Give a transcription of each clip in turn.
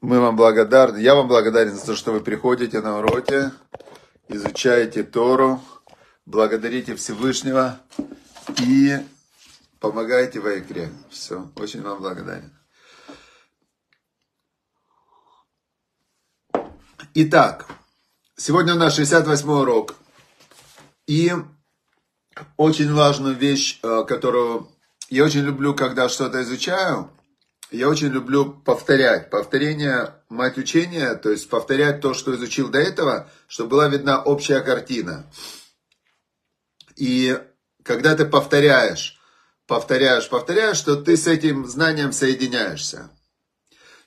Мы вам благодарны. Я вам благодарен за то, что вы приходите на уроки, изучаете Тору, благодарите Всевышнего и помогаете в игре. Все, очень вам благодарен. Итак, сегодня у нас 68 урок. И очень важную вещь, э, которую я очень люблю, когда что-то изучаю, я очень люблю повторять. Повторение – мать учения, то есть повторять то, что изучил до этого, чтобы была видна общая картина. И когда ты повторяешь, повторяешь, повторяешь, что ты с этим знанием соединяешься.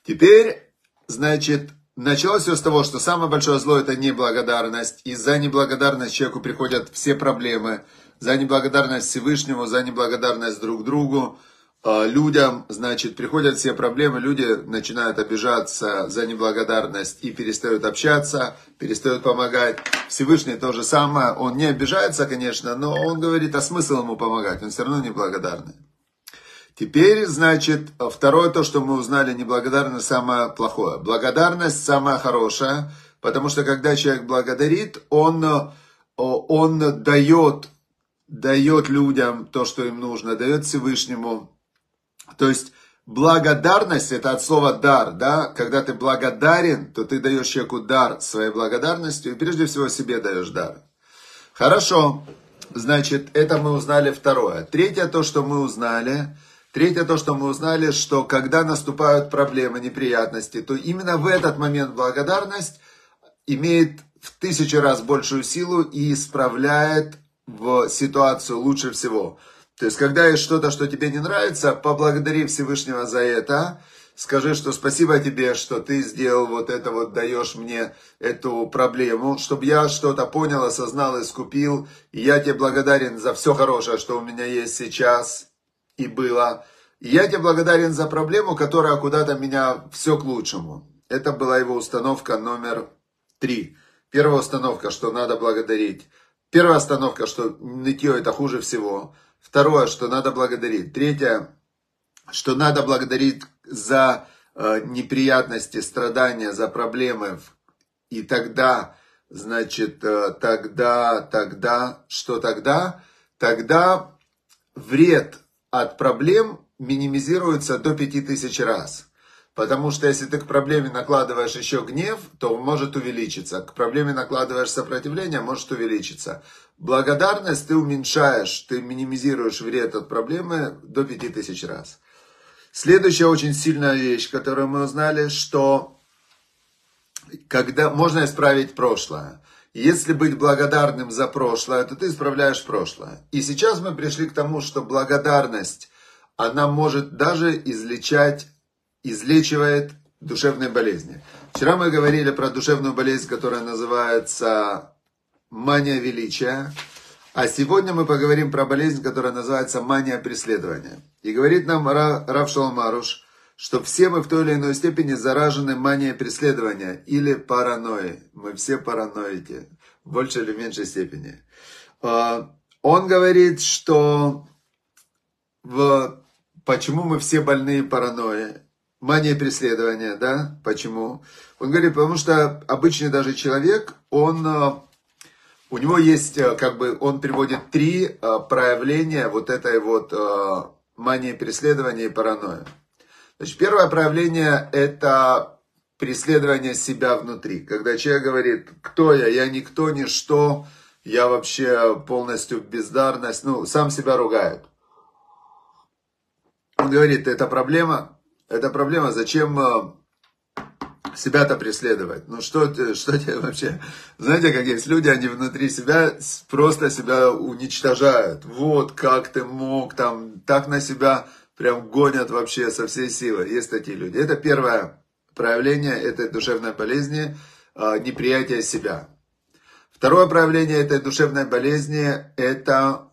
Теперь, значит, началось все с того, что самое большое зло – это неблагодарность. И за неблагодарность человеку приходят все проблемы – за неблагодарность Всевышнему, за неблагодарность друг другу. А, людям, значит, приходят все проблемы, люди начинают обижаться за неблагодарность и перестают общаться, перестают помогать. Всевышний то же самое, он не обижается, конечно, но он говорит, а смысл ему помогать, он все равно неблагодарный. Теперь, значит, второе то, что мы узнали, неблагодарность самое плохое. Благодарность самая хорошая, потому что когда человек благодарит, он, он дает дает людям то, что им нужно, дает Всевышнему. То есть благодарность это от слова дар, да, когда ты благодарен, то ты даешь человеку дар своей благодарностью и прежде всего себе даешь дар. Хорошо, значит, это мы узнали второе. Третье то, что мы узнали, третье то, что мы узнали, что когда наступают проблемы, неприятности, то именно в этот момент благодарность имеет в тысячу раз большую силу и исправляет в ситуацию лучше всего. То есть, когда есть что-то, что тебе не нравится, поблагодари Всевышнего за это. Скажи, что спасибо тебе, что ты сделал вот это вот, даешь мне эту проблему, чтобы я что-то понял, осознал, искупил. И я тебе благодарен за все хорошее, что у меня есть сейчас и было. Я тебе благодарен за проблему, которая куда-то меня все к лучшему. Это была его установка номер три. Первая установка, что надо благодарить. Первая остановка, что нытье это хуже всего. Второе, что надо благодарить. Третье, что надо благодарить за э, неприятности, страдания, за проблемы. И тогда, значит, э, тогда, тогда, что тогда? Тогда вред от проблем минимизируется до 5000 раз. Потому что если ты к проблеме накладываешь еще гнев, то он может увеличиться. К проблеме накладываешь сопротивление, может увеличиться. Благодарность ты уменьшаешь, ты минимизируешь вред от проблемы до 5000 раз. Следующая очень сильная вещь, которую мы узнали, что когда можно исправить прошлое. Если быть благодарным за прошлое, то ты исправляешь прошлое. И сейчас мы пришли к тому, что благодарность, она может даже излечать излечивает душевные болезни. Вчера мы говорили про душевную болезнь, которая называется мания величия. А сегодня мы поговорим про болезнь, которая называется мания преследования. И говорит нам Рав Шалмаруш, что все мы в той или иной степени заражены манией преследования или паранойей. Мы все параноики, в большей или меньшей степени. А, он говорит, что в... почему мы все больные паранойей? Мания преследования, да? Почему? Он говорит, потому что обычный даже человек, он, э, у него есть, э, как бы, он приводит три проявления вот этой вот мании преследования и паранойи. Значит, первое проявление – это преследование себя внутри. Когда человек говорит, кто я, я никто, ничто, я вообще полностью бездарность, ну, сам себя ругает. Он говорит, это проблема, это проблема. Зачем э, себя-то преследовать? Ну что, что тебе вообще? Знаете, как есть люди, они внутри себя просто себя уничтожают. Вот как ты мог, там, так на себя прям гонят вообще со всей силы. Есть такие люди. Это первое проявление этой душевной болезни, э, неприятие себя. Второе проявление этой душевной болезни – это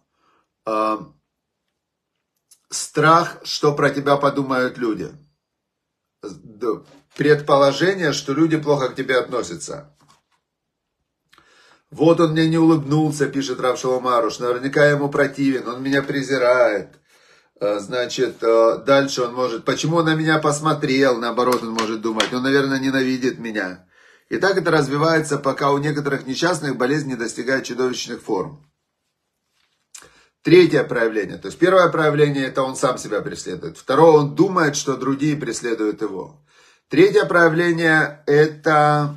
э, страх, что про тебя подумают люди предположение, что люди плохо к тебе относятся. Вот он мне не улыбнулся, пишет Рав Шаломаруш, наверняка ему противен, он меня презирает. Э, значит, э, дальше он может, почему он на меня посмотрел, наоборот, он может думать, он, наверное, ненавидит меня. И так это развивается, пока у некоторых несчастных болезнь не достигает чудовищных форм. Третье проявление. То есть первое проявление это он сам себя преследует. Второе, он думает, что другие преследуют его. Третье проявление это,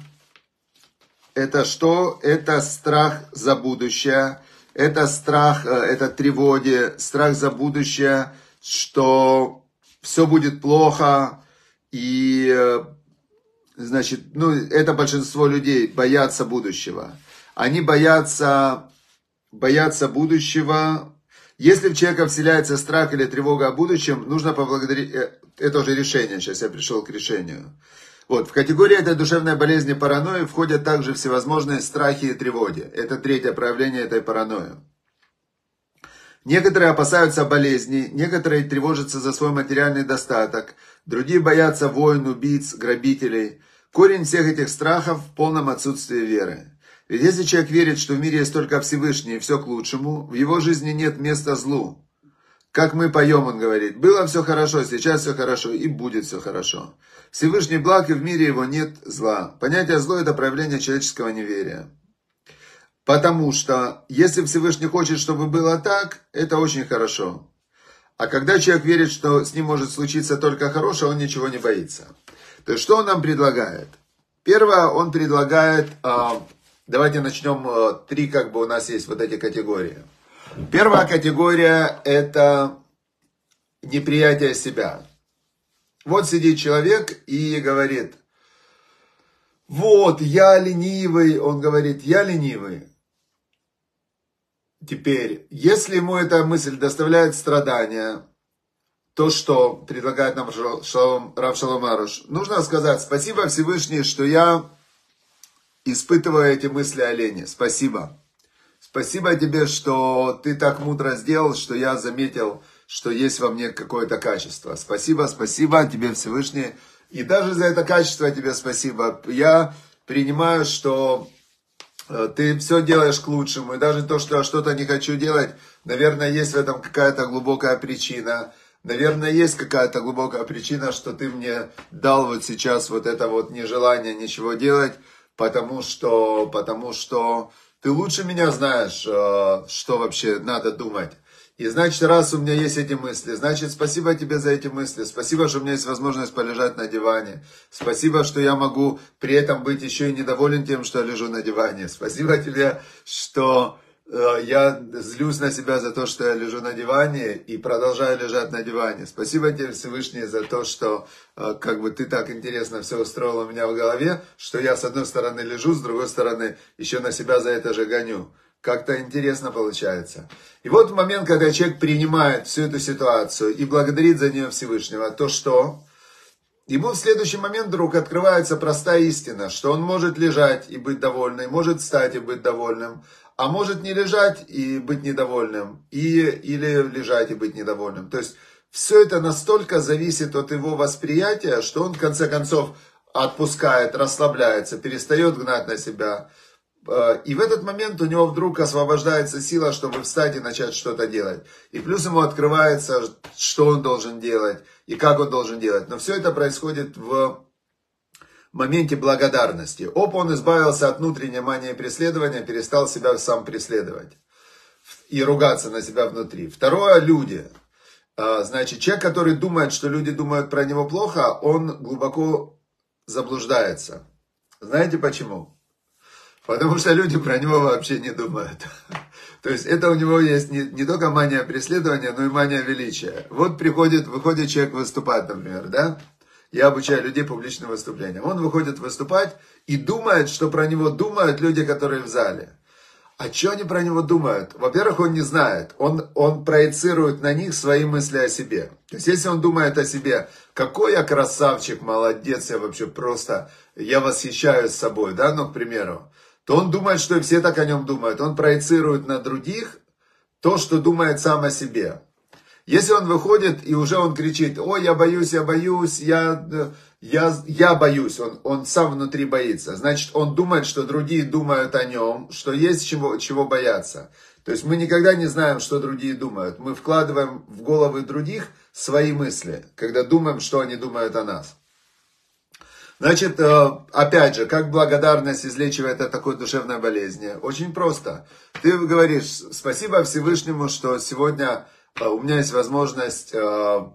это что? Это страх за будущее. Это страх, э, это тревоги, страх за будущее, что все будет плохо. И, э, значит, ну, это большинство людей боятся будущего. Они боятся, боятся будущего, если в человека вселяется страх или тревога о будущем, нужно поблагодарить... Э, это уже решение, сейчас я пришел к решению. Вот, в категории этой душевной болезни паранойи входят также всевозможные страхи и тревоги. Это третье проявление этой паранойи. Некоторые опасаются болезней, некоторые тревожатся за свой материальный достаток, другие боятся войн, убийц, грабителей. Корень всех этих страхов в полном отсутствии веры. Ведь если человек верит, что в мире есть только Всевышний и все к лучшему, в его жизни нет места злу. Как мы поем, он говорит, было все хорошо, сейчас все хорошо и будет все хорошо. Всевышний благ и в мире его нет зла. Понятие зло это проявление человеческого неверия. Потому что если Всевышний хочет, чтобы было так, это очень хорошо. А когда человек верит, что с ним может случиться только хорошее, он ничего не боится. То есть что он нам предлагает? Первое, он предлагает а, Давайте начнем. Э, три как бы у нас есть вот эти категории. Первая категория это неприятие себя. Вот сидит человек и говорит, вот, я ленивый. Он говорит, я ленивый. Теперь, если ему эта мысль доставляет страдания, то, что предлагает нам Рав Шаломаруш, нужно сказать спасибо Всевышний, что я испытывая эти мысли о лени. Спасибо. Спасибо тебе, что ты так мудро сделал, что я заметил, что есть во мне какое-то качество. Спасибо, спасибо тебе, Всевышний. И даже за это качество тебе спасибо. Я принимаю, что э, ты все делаешь к лучшему. И даже то, что я что-то не хочу делать, наверное, есть в этом какая-то глубокая причина. Наверное, есть какая-то глубокая причина, что ты мне дал вот сейчас вот это вот нежелание ничего делать потому что, потому что ты лучше меня знаешь, э, что вообще надо думать. И значит, раз у меня есть эти мысли, значит, спасибо тебе за эти мысли. Спасибо, что у меня есть возможность полежать на диване. Спасибо, что я могу при этом быть еще и недоволен тем, что я лежу на диване. Спасибо тебе, что я злюсь на себя за то, что я лежу на диване и продолжаю лежать на диване. Спасибо тебе, Всевышний, за то, что э, как бы ты так интересно все устроил у меня в голове, что я с одной стороны лежу, с другой стороны еще на себя за это же гоню. Как-то интересно получается. И вот момент, когда человек принимает всю эту ситуацию и благодарит за нее Всевышнего, то что? Ему в следующий момент вдруг открывается простая истина, что он может лежать и быть довольным, может встать и быть довольным, а может не лежать и быть недовольным, и, или лежать и быть недовольным. То есть все это настолько зависит от его восприятия, что он в конце концов отпускает, расслабляется, перестает гнать на себя. Э, и в этот момент у него вдруг освобождается сила, чтобы встать и начать что-то делать. И плюс ему открывается, что он должен делать и как он должен делать. Но все это происходит в моменте благодарности. Оп, он избавился от внутренней мании преследования, перестал себя сам преследовать и ругаться на себя внутри. Второе, люди. А, значит, человек, который думает, что люди думают про него плохо, он глубоко заблуждается. Знаете почему? Потому что люди про него вообще не думают. То есть это у него есть не, не только мания преследования, но и мания величия. Вот приходит, выходит человек выступать, например, да? Я обучаю людей публичным выступлениям. Он выходит выступать и думает, что про него думают люди, которые в зале. А что они про него думают? Во-первых, он не знает. Он, он проецирует на них свои мысли о себе. То есть, если он думает о себе, какой я красавчик, молодец, я вообще просто, я восхищаюсь собой, да, ну, к примеру, то он думает, что все так о нем думают. Он проецирует на других то, что думает сам о себе. Если он выходит и уже он кричит, ой, я боюсь, я боюсь, я, я, я боюсь, он, он сам внутри боится. Значит, он думает, что другие думают о нем, что есть чего, чего бояться. То есть мы никогда не знаем, что другие думают. Мы вкладываем в головы других свои мысли, когда думаем, что они думают о нас. Значит, э, опять же, как благодарность излечивает от такой душевной болезни? Очень просто. Ты говоришь, спасибо Всевышнему, что сегодня у меня есть возможность э,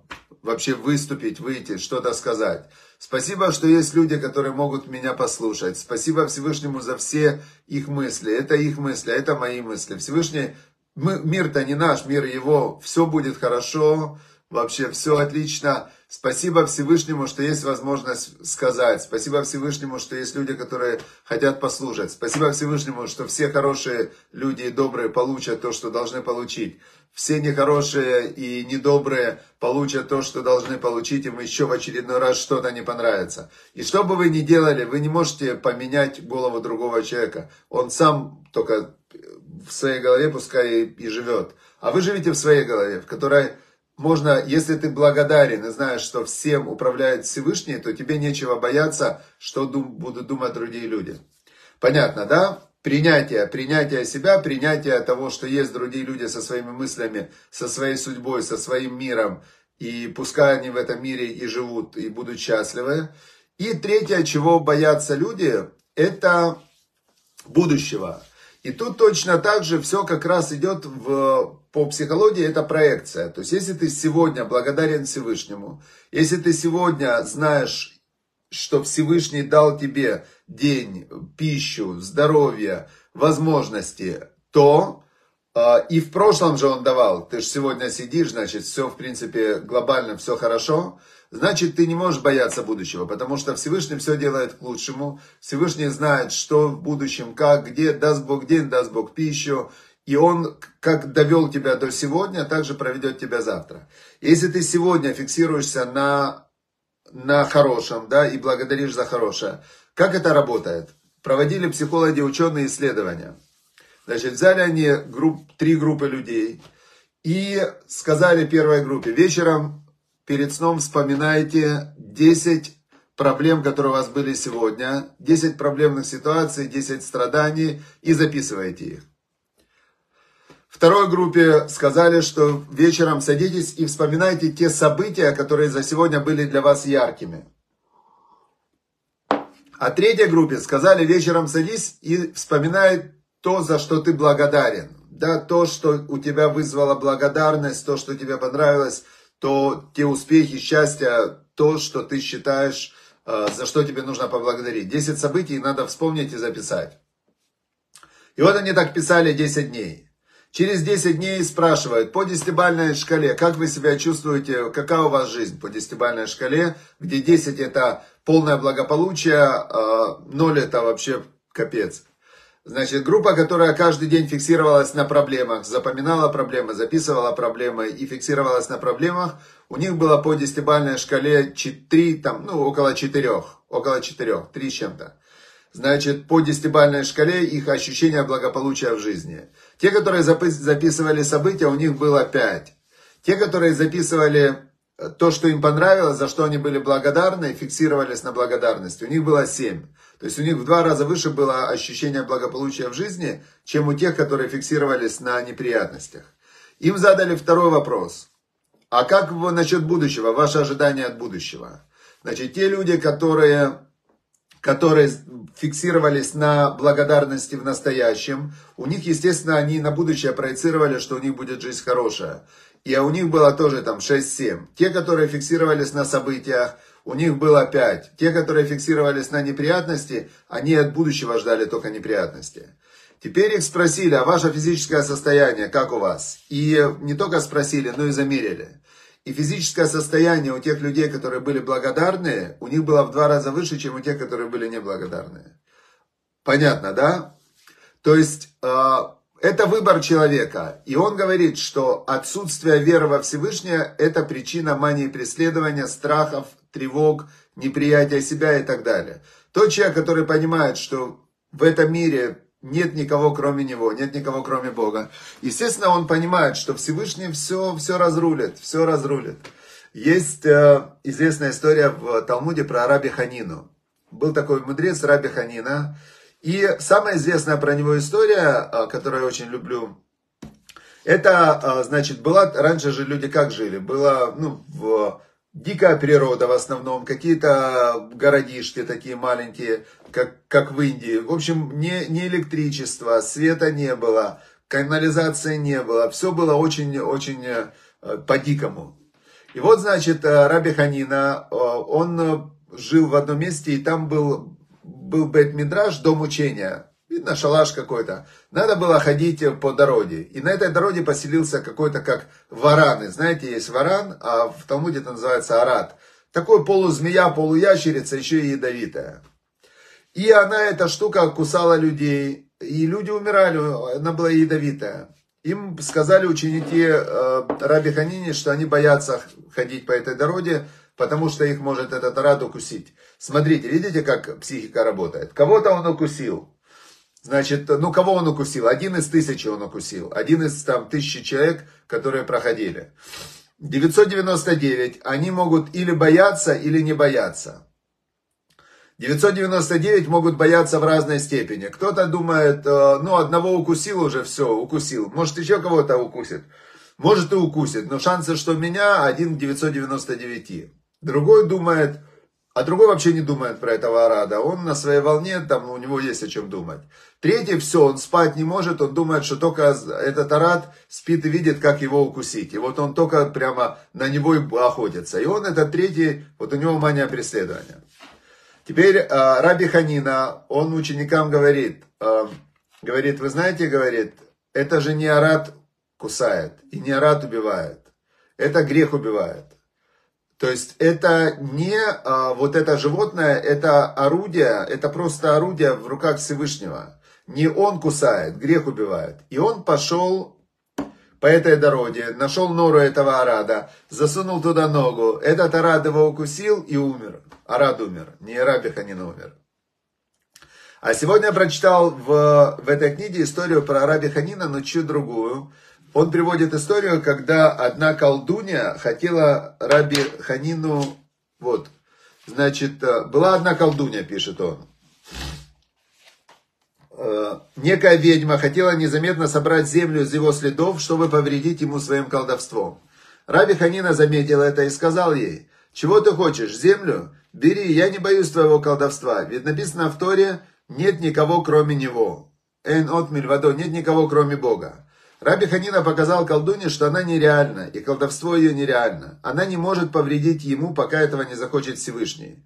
вообще выступить, выйти, что-то сказать. Спасибо, что есть люди, которые могут меня послушать. Спасибо Всевышнему за все их мысли. Это их мысли, это мои мысли. Всевышний, мир-то не наш, мир его. Все будет хорошо, вообще все отлично. Спасибо Всевышнему, что есть возможность сказать. Спасибо Всевышнему, что есть люди, которые хотят послушать. Спасибо Всевышнему, что все хорошие люди и добрые получат то, что должны получить. Все нехорошие и недобрые получат то, что должны получить, им еще в очередной раз что-то не понравится. И что бы вы ни делали, вы не можете поменять голову другого человека. Он сам только в своей голове пускай и живет. А вы живете в своей голове, в которой можно, если ты благодарен и знаешь, что всем управляет Всевышний, то тебе нечего бояться, что дум, будут думать другие люди. Понятно, да? Принятие, принятие себя, принятие того, что есть другие люди со своими мыслями, со своей судьбой, со своим миром, и пускай они в этом мире и живут, и будут счастливы. И третье, чего боятся люди, это будущего. И тут точно так же все как раз идет в, по психологии, это проекция. То есть, если ты сегодня благодарен Всевышнему, если ты сегодня знаешь, что Всевышний дал тебе день, пищу, здоровье, возможности, то и в прошлом же он давал. Ты же сегодня сидишь, значит, все в принципе глобально, все хорошо значит ты не можешь бояться будущего, потому что Всевышний все делает к лучшему. Всевышний знает, что в будущем, как, где, даст Бог день, даст Бог пищу. И Он, как довел тебя до сегодня, также проведет тебя завтра. Если ты сегодня фиксируешься на, на хорошем, да, и благодаришь за хорошее, как это работает? Проводили психологи, ученые исследования. Значит, взяли они групп, три группы людей и сказали первой группе, вечером перед сном вспоминайте 10 проблем, которые у вас были сегодня, 10 проблемных ситуаций, 10 страданий и записывайте их. Второй группе сказали, что вечером садитесь и вспоминайте те события, которые за сегодня были для вас яркими. А третьей группе сказали, вечером садись и вспоминай то, за что ты благодарен. Да, то, что у тебя вызвало благодарность, то, что тебе понравилось, то те успехи, счастья, то, что ты считаешь, э, за что тебе нужно поблагодарить. 10 событий надо вспомнить и записать. И вот они так писали 10 дней. Через 10 дней спрашивают по десятибальной шкале, как вы себя чувствуете, какая у вас жизнь по десятибальной шкале, где 10 это полное благополучие, 0 э, это вообще капец. Значит, группа, которая каждый день фиксировалась на проблемах, запоминала проблемы, записывала проблемы и фиксировалась на проблемах, у них было по десятибальной шкале 3, там, ну, около 4, около 4, 3 с чем-то. Значит, по десятибальной шкале их ощущение благополучия в жизни. Те, которые записывали события, у них было 5. Те, которые записывали то, что им понравилось, за что они были благодарны, фиксировались на благодарности, у них было 7. То есть у них в два раза выше было ощущение благополучия в жизни, чем у тех, которые фиксировались на неприятностях. Им задали второй вопрос. А как насчет будущего, ваше ожидание от будущего? Значит, те люди, которые, которые фиксировались на благодарности в настоящем, у них, естественно, они на будущее проецировали, что у них будет жизнь хорошая. И у них было тоже там 6-7. Те, которые фиксировались на событиях, у них было пять. Те, которые фиксировались на неприятности, они от будущего ждали только неприятности. Теперь их спросили, а ваше физическое состояние, как у вас? И не только спросили, но и замерили. И физическое состояние у тех людей, которые были благодарны, у них было в два раза выше, чем у тех, которые были неблагодарные. Понятно, да? То есть, э, это выбор человека. И он говорит, что отсутствие веры во Всевышнее – это причина мании преследования, страхов, тревог, неприятия себя и так далее. Тот человек, который понимает, что в этом мире нет никого кроме него, нет никого кроме Бога. Естественно, он понимает, что Всевышний все, все разрулит, все разрулит. Есть э, известная история в Талмуде про Раби Ханину. Был такой мудрец Раби Ханина. И самая известная про него история, э, которую я очень люблю, это, э, значит, была, раньше же люди как жили? Было, ну, в, дикая природа в основном, какие-то городишки такие маленькие, как, как в Индии. В общем, не, не электричество, света не было, канализации не было. Все было очень-очень по-дикому. И вот, значит, э, Раби Ханина, э, он э, жил в одном месте, и там был, был Бет-Мидраж, дом учения. Видно, шалаш какой-то. Надо было ходить по дороге. И на этой дороге поселился какой-то как вараны. Знаете, есть варан, а в Талмуде это называется арат. Такой полузмея, полуящерица, еще и ядовитая. И она, эта штука, кусала людей. И люди умирали, она была ядовитая. Им сказали ученики э, Раби Ханини, что они боятся ходить по этой дороге, потому что их может этот рад укусить. Смотрите, видите, как психика работает? Кого-то он укусил. Значит, ну кого он укусил? Один из тысячи он укусил. Один из там тысячи человек, которые проходили. 999, они могут или бояться, или не бояться. 999 могут бояться в разной степени. Кто-то думает, э, ну, одного укусил уже, все, укусил. Может, еще кого-то укусит. Может и укусит, но шансы, что меня, один к 999. Другой думает, а другой вообще не думает про этого арада. Он на своей волне, там у него есть о чем думать. Третий, все, он спать не может, он думает, что только этот арад спит и видит, как его укусить. И вот он только прямо на него и охотится. И он, этот третий, вот у него мания преследования. Теперь э, Раби Ханина, он ученикам говорит, э, говорит, вы знаете, говорит, это же не арат кусает и не арат убивает, это грех убивает. То есть это не а, вот это животное, это орудие, это просто орудие в руках Всевышнего. Не он кусает, грех убивает. И он пошел по этой дороге, нашел нору этого арада, засунул туда ногу. Этот арад его укусил и умер. Арад умер, не Раби Ханин умер. А сегодня я прочитал в, в этой книге историю про Раби Ханина, но чью другую. Он приводит историю, когда одна колдунья хотела Раби Ханину, вот, значит, э, была одна колдунья, пишет он. Э, некая ведьма хотела незаметно собрать землю из его следов, чтобы повредить ему своим колдовством. Раби Ханина заметил это и сказал ей, «Чего ты хочешь, землю? Бери, я не боюсь твоего колдовства, ведь написано в Торе, нет никого кроме него. Эн от мильвадо, нет никого кроме Бога. Раби Ханина показал колдуне, что она нереальна, и колдовство ее нереально. Она не может повредить ему, пока этого не захочет Всевышний.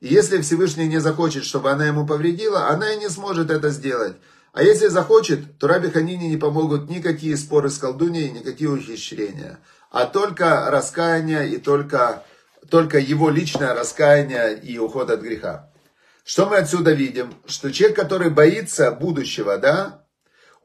И если Всевышний не захочет, чтобы она ему повредила, она и не сможет это сделать. А если захочет, то Раби Ханине не помогут никакие споры с колдуньей, никакие ухищрения, а только раскаяние и только, только его личное раскаяние и уход от греха. Что мы отсюда видим? Что человек, который боится будущего, да,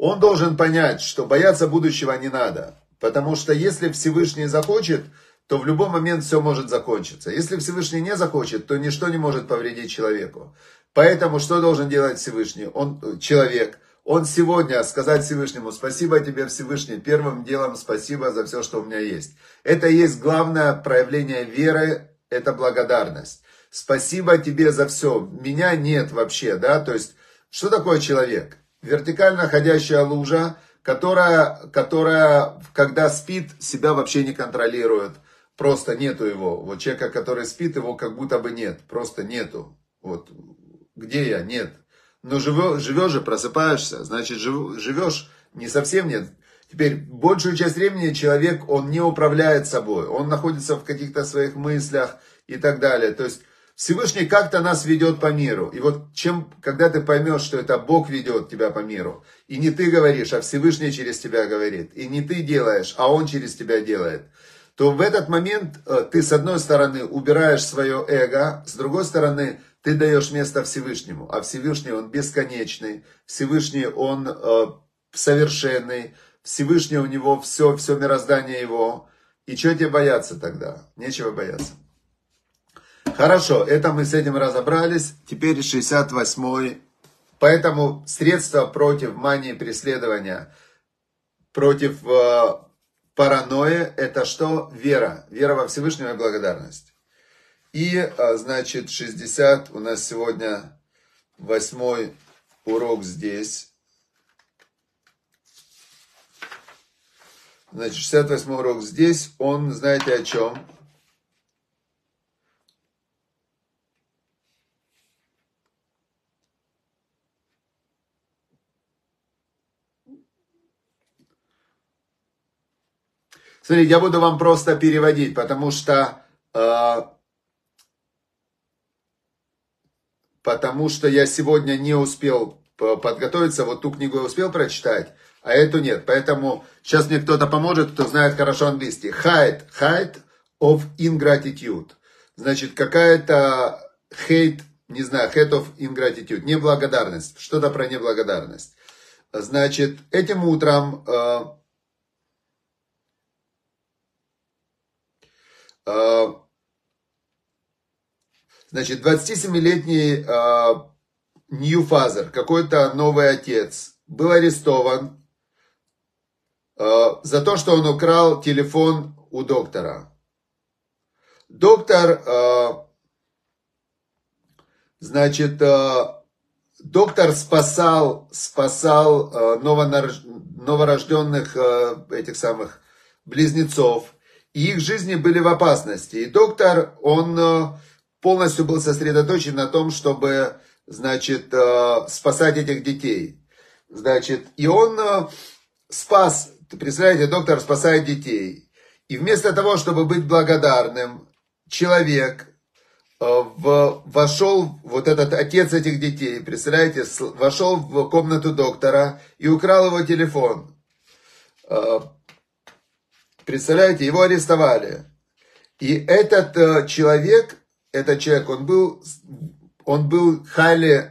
он должен понять, что бояться будущего не надо. Потому что если Всевышний захочет, то в любой момент все может закончиться. Если Всевышний не захочет, то ничто не может повредить человеку. Поэтому что должен делать Всевышний? Он, человек, он сегодня сказать Всевышнему, спасибо тебе Всевышний, первым делом спасибо за все, что у меня есть. Это есть главное проявление веры, это благодарность. Спасибо тебе за все. Меня нет вообще, да, то есть, что такое человек? Вертикально ходящая лужа, которая, которая, когда спит, себя вообще не контролирует Просто нету его. Вот человека, который спит, его как будто бы нет. Просто нету. Вот. Где я? Нет. Но живешь, живешь же, просыпаешься. Значит, живешь, не совсем нет. Теперь, большую часть времени человек, он не управляет собой. Он находится в каких-то своих мыслях и так далее. То есть, Всевышний как-то нас ведет по миру. И вот чем, когда ты поймешь, что это Бог ведет тебя по миру, и не ты говоришь, а Всевышний через тебя говорит, и не ты делаешь, а Он через тебя делает – то в этот момент э, ты с одной стороны убираешь свое эго, с другой стороны ты даешь место Всевышнему. А Всевышний он бесконечный, Всевышний он э, совершенный, Всевышний у него все, все мироздание его. И что тебе бояться тогда? Нечего бояться. Хорошо, это мы с этим разобрались. Теперь 68-й. Поэтому средства против мании преследования, против э, паранойя – это что? Вера. Вера во Всевышнего и благодарность. И, а, значит, 60 у нас сегодня восьмой урок здесь. Значит, 68 урок здесь. Он, знаете о чем? Смотрите, я буду вам просто переводить, потому что э, потому что я сегодня не успел подготовиться, вот ту книгу я успел прочитать, а эту нет. Поэтому сейчас мне кто-то поможет, кто знает хорошо английский. Height, height of ingratitude. Значит, какая-то hate, не знаю, hate of ingratitude, неблагодарность, что-то про неблагодарность. Значит, этим утром э, Значит, 27-летний э, Ньюфазер, какой-то новый отец, был арестован э, за то, что он украл телефон у доктора. Доктор, э, значит, э, доктор спасал, спасал э, новорожденных э, этих самых близнецов, их жизни были в опасности. И доктор, он... Э, полностью был сосредоточен на том, чтобы, значит, э, спасать этих детей. Значит, и он э, спас, представляете, доктор спасает детей. И вместо того, чтобы быть благодарным, человек вошел, вот этот отец этих детей, представляете, вошел в комнату доктора и украл его телефон. Представляете, его арестовали. И этот человек этот человек, он был, он был highly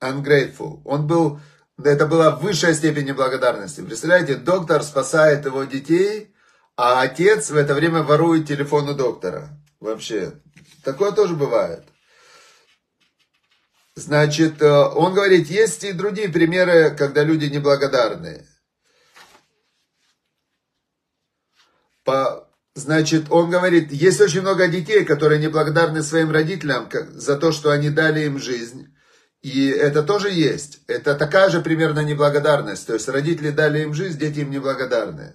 ungrateful. Он был, это была высшая степень неблагодарности. Представляете, доктор спасает его детей, а отец в это время ворует телефон у доктора. Вообще, такое тоже бывает. Значит, э, он говорит, есть и другие примеры, когда люди неблагодарные. По, Значит, он говорит, есть очень много детей, которые неблагодарны своим родителям за то, что они дали им жизнь. И это тоже есть. Это такая же примерно неблагодарность. То есть родители дали им жизнь, дети им неблагодарны.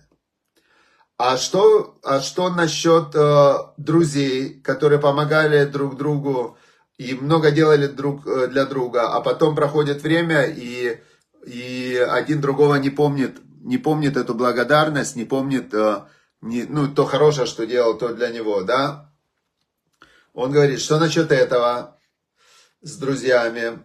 А что, а что насчет э, друзей, которые помогали друг другу и много делали друг э, для друга, а потом проходит время и, и один другого не помнит, не помнит эту благодарность, не помнит э, не, ну, то хорошее, что делал, то для него, да? Он говорит, что насчет этого с друзьями?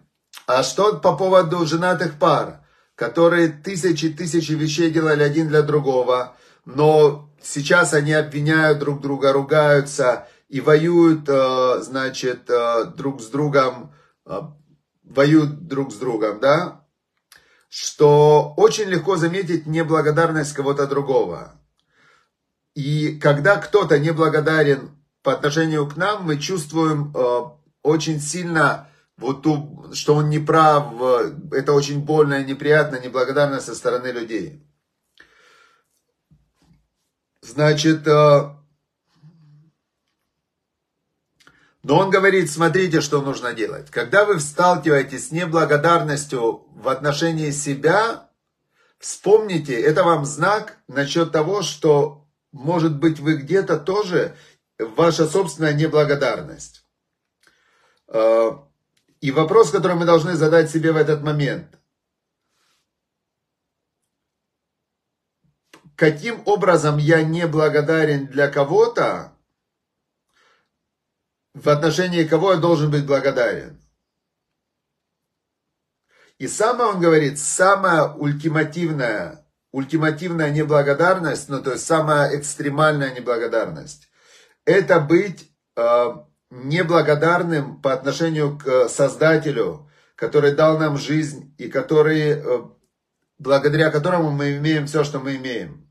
А что по поводу женатых пар, которые тысячи-тысячи вещей делали один для другого, но сейчас они обвиняют друг друга, ругаются и воюют, э, значит, э, друг с другом, э, воюют друг с другом, да? Что очень легко заметить неблагодарность кого-то другого. И когда кто-то неблагодарен по отношению к нам, мы чувствуем э, очень сильно, вот ту, что он не прав, э, это очень больно и неприятно, неблагодарно со стороны людей. Значит, э, но он говорит, смотрите, что нужно делать. Когда вы сталкиваетесь с неблагодарностью в отношении себя, вспомните, это вам знак насчет того, что может быть, вы где-то тоже ваша собственная неблагодарность. А, и вопрос, который мы должны задать себе в этот момент. Каким образом я неблагодарен для кого-то, в отношении кого я должен быть благодарен? И самое, он говорит, самое ультимативное – ультимативная неблагодарность, ну то есть самая экстремальная неблагодарность, это быть э, неблагодарным по отношению к Создателю, который дал нам жизнь и который, э, благодаря которому мы имеем все, что мы имеем.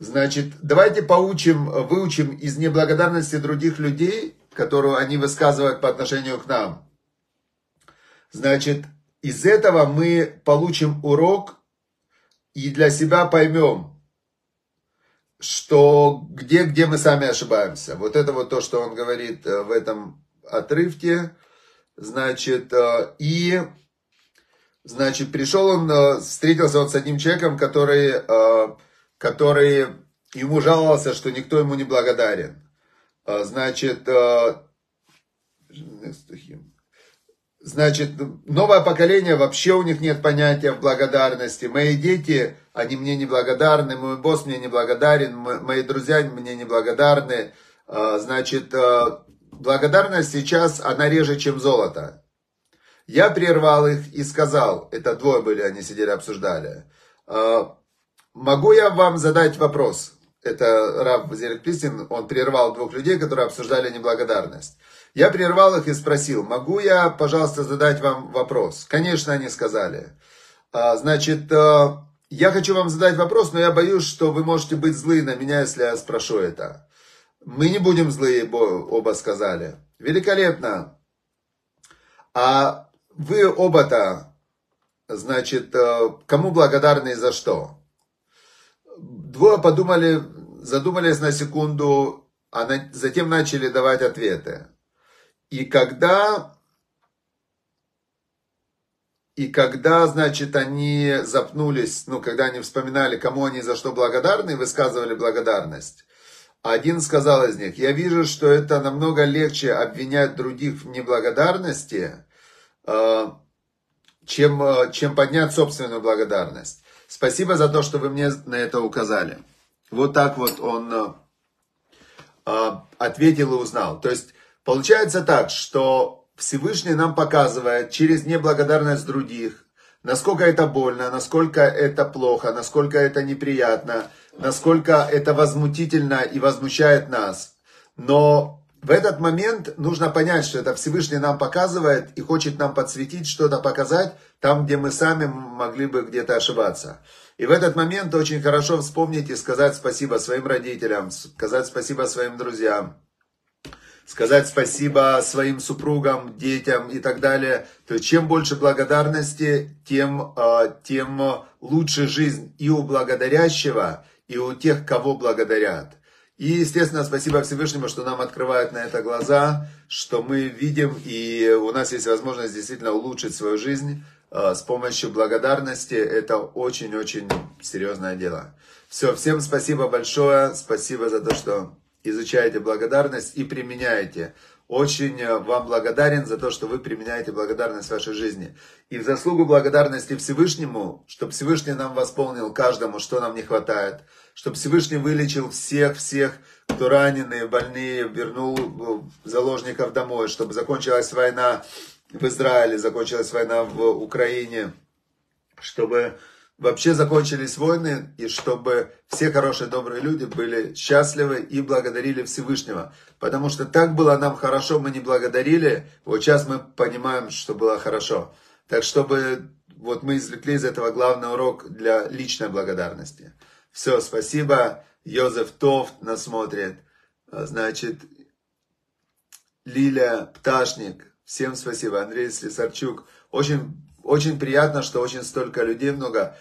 Значит, давайте поучим, выучим из неблагодарности других людей, которую они высказывают по отношению к нам. Значит, из этого мы получим урок и для себя поймем, что где, где мы сами ошибаемся. Вот это вот то, что он говорит в этом отрывке. Значит, и, значит, пришел он, встретился он с одним человеком, который, который ему жаловался, что никто ему не благодарен. Значит, Значит, новое поколение, вообще у них нет понятия в благодарности. Мои дети, они мне не благодарны, мой босс мне не благодарен, мои друзья мне не благодарны. А, значит, а, благодарность сейчас, она реже, чем золото. Я прервал их и сказал, это двое были, они сидели, обсуждали. А, могу я вам задать вопрос? Это Рав Зелик Плистин, он прервал двух людей, которые обсуждали неблагодарность. Я прервал их и спросил, могу я, пожалуйста, задать вам вопрос? Конечно, они сказали. А, значит, э, я хочу вам задать вопрос, но я боюсь, что вы можете быть злы на меня, если я спрошу это. Мы не будем злые, оба сказали. Великолепно. А вы оба-то, значит, э, кому благодарны и за что? Двое подумали, задумались на секунду, а затем начали давать ответы. И когда, и когда, значит, они запнулись, ну, когда они вспоминали, кому они за что благодарны, высказывали благодарность, один сказал из них, я вижу, что это намного легче обвинять других в неблагодарности, э, чем, э, чем поднять собственную благодарность. Спасибо за то, что вы мне на это указали. Вот так вот он э, ответил и узнал. То есть Получается так, что Всевышний нам показывает через неблагодарность других, насколько это больно, насколько это плохо, насколько это неприятно, насколько это возмутительно и возмущает нас. Но в этот момент нужно понять, что это Всевышний нам показывает и хочет нам подсветить, что-то показать там, где мы сами могли бы где-то ошибаться. И в этот момент очень хорошо вспомнить и сказать спасибо своим родителям, сказать спасибо своим друзьям, сказать спасибо своим супругам, детям и так далее. То есть чем больше благодарности, тем, а, тем лучше жизнь и у благодарящего, и у тех, кого благодарят. И, естественно, спасибо Всевышнему, что нам открывают на это глаза, что мы видим, и у нас есть возможность действительно улучшить свою жизнь а, с помощью благодарности. Это очень-очень серьезное дело. Все, всем спасибо большое, спасибо за то, что изучаете благодарность и применяете. Очень э, вам благодарен за то, что вы применяете благодарность в вашей жизни. И в заслугу благодарности Всевышнему, чтобы Всевышний нам восполнил каждому, что нам не хватает. Чтобы Всевышний вылечил всех-всех, кто раненые, больные, вернул э, заложников домой. Чтобы закончилась война в Израиле, закончилась война в Украине. Чтобы вообще закончились войны, и чтобы все хорошие, добрые люди были счастливы и благодарили Всевышнего. Потому что так было нам хорошо, мы не благодарили, вот сейчас мы понимаем, что было хорошо. Так чтобы вот мы извлекли из этого главный урок для личной благодарности. Все, спасибо. Йозеф Тофт нас смотрит. Значит, Лиля Пташник. Всем спасибо. Андрей Слесарчук. Очень очень приятно, что очень столько людей много.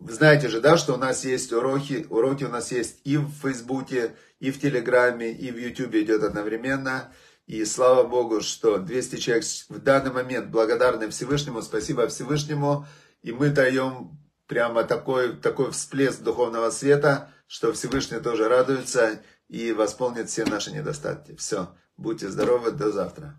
Знаете же, да, что у нас есть уроки, уроки у нас есть и в Фейсбуке, и в Телеграме, и в Ютубе идет одновременно. И слава Богу, что 200 человек в данный момент благодарны Всевышнему, спасибо Всевышнему. И мы даем прямо такой, такой всплеск духовного света, что Всевышний тоже радуется и восполнит все наши недостатки. Все, будьте здоровы, до завтра.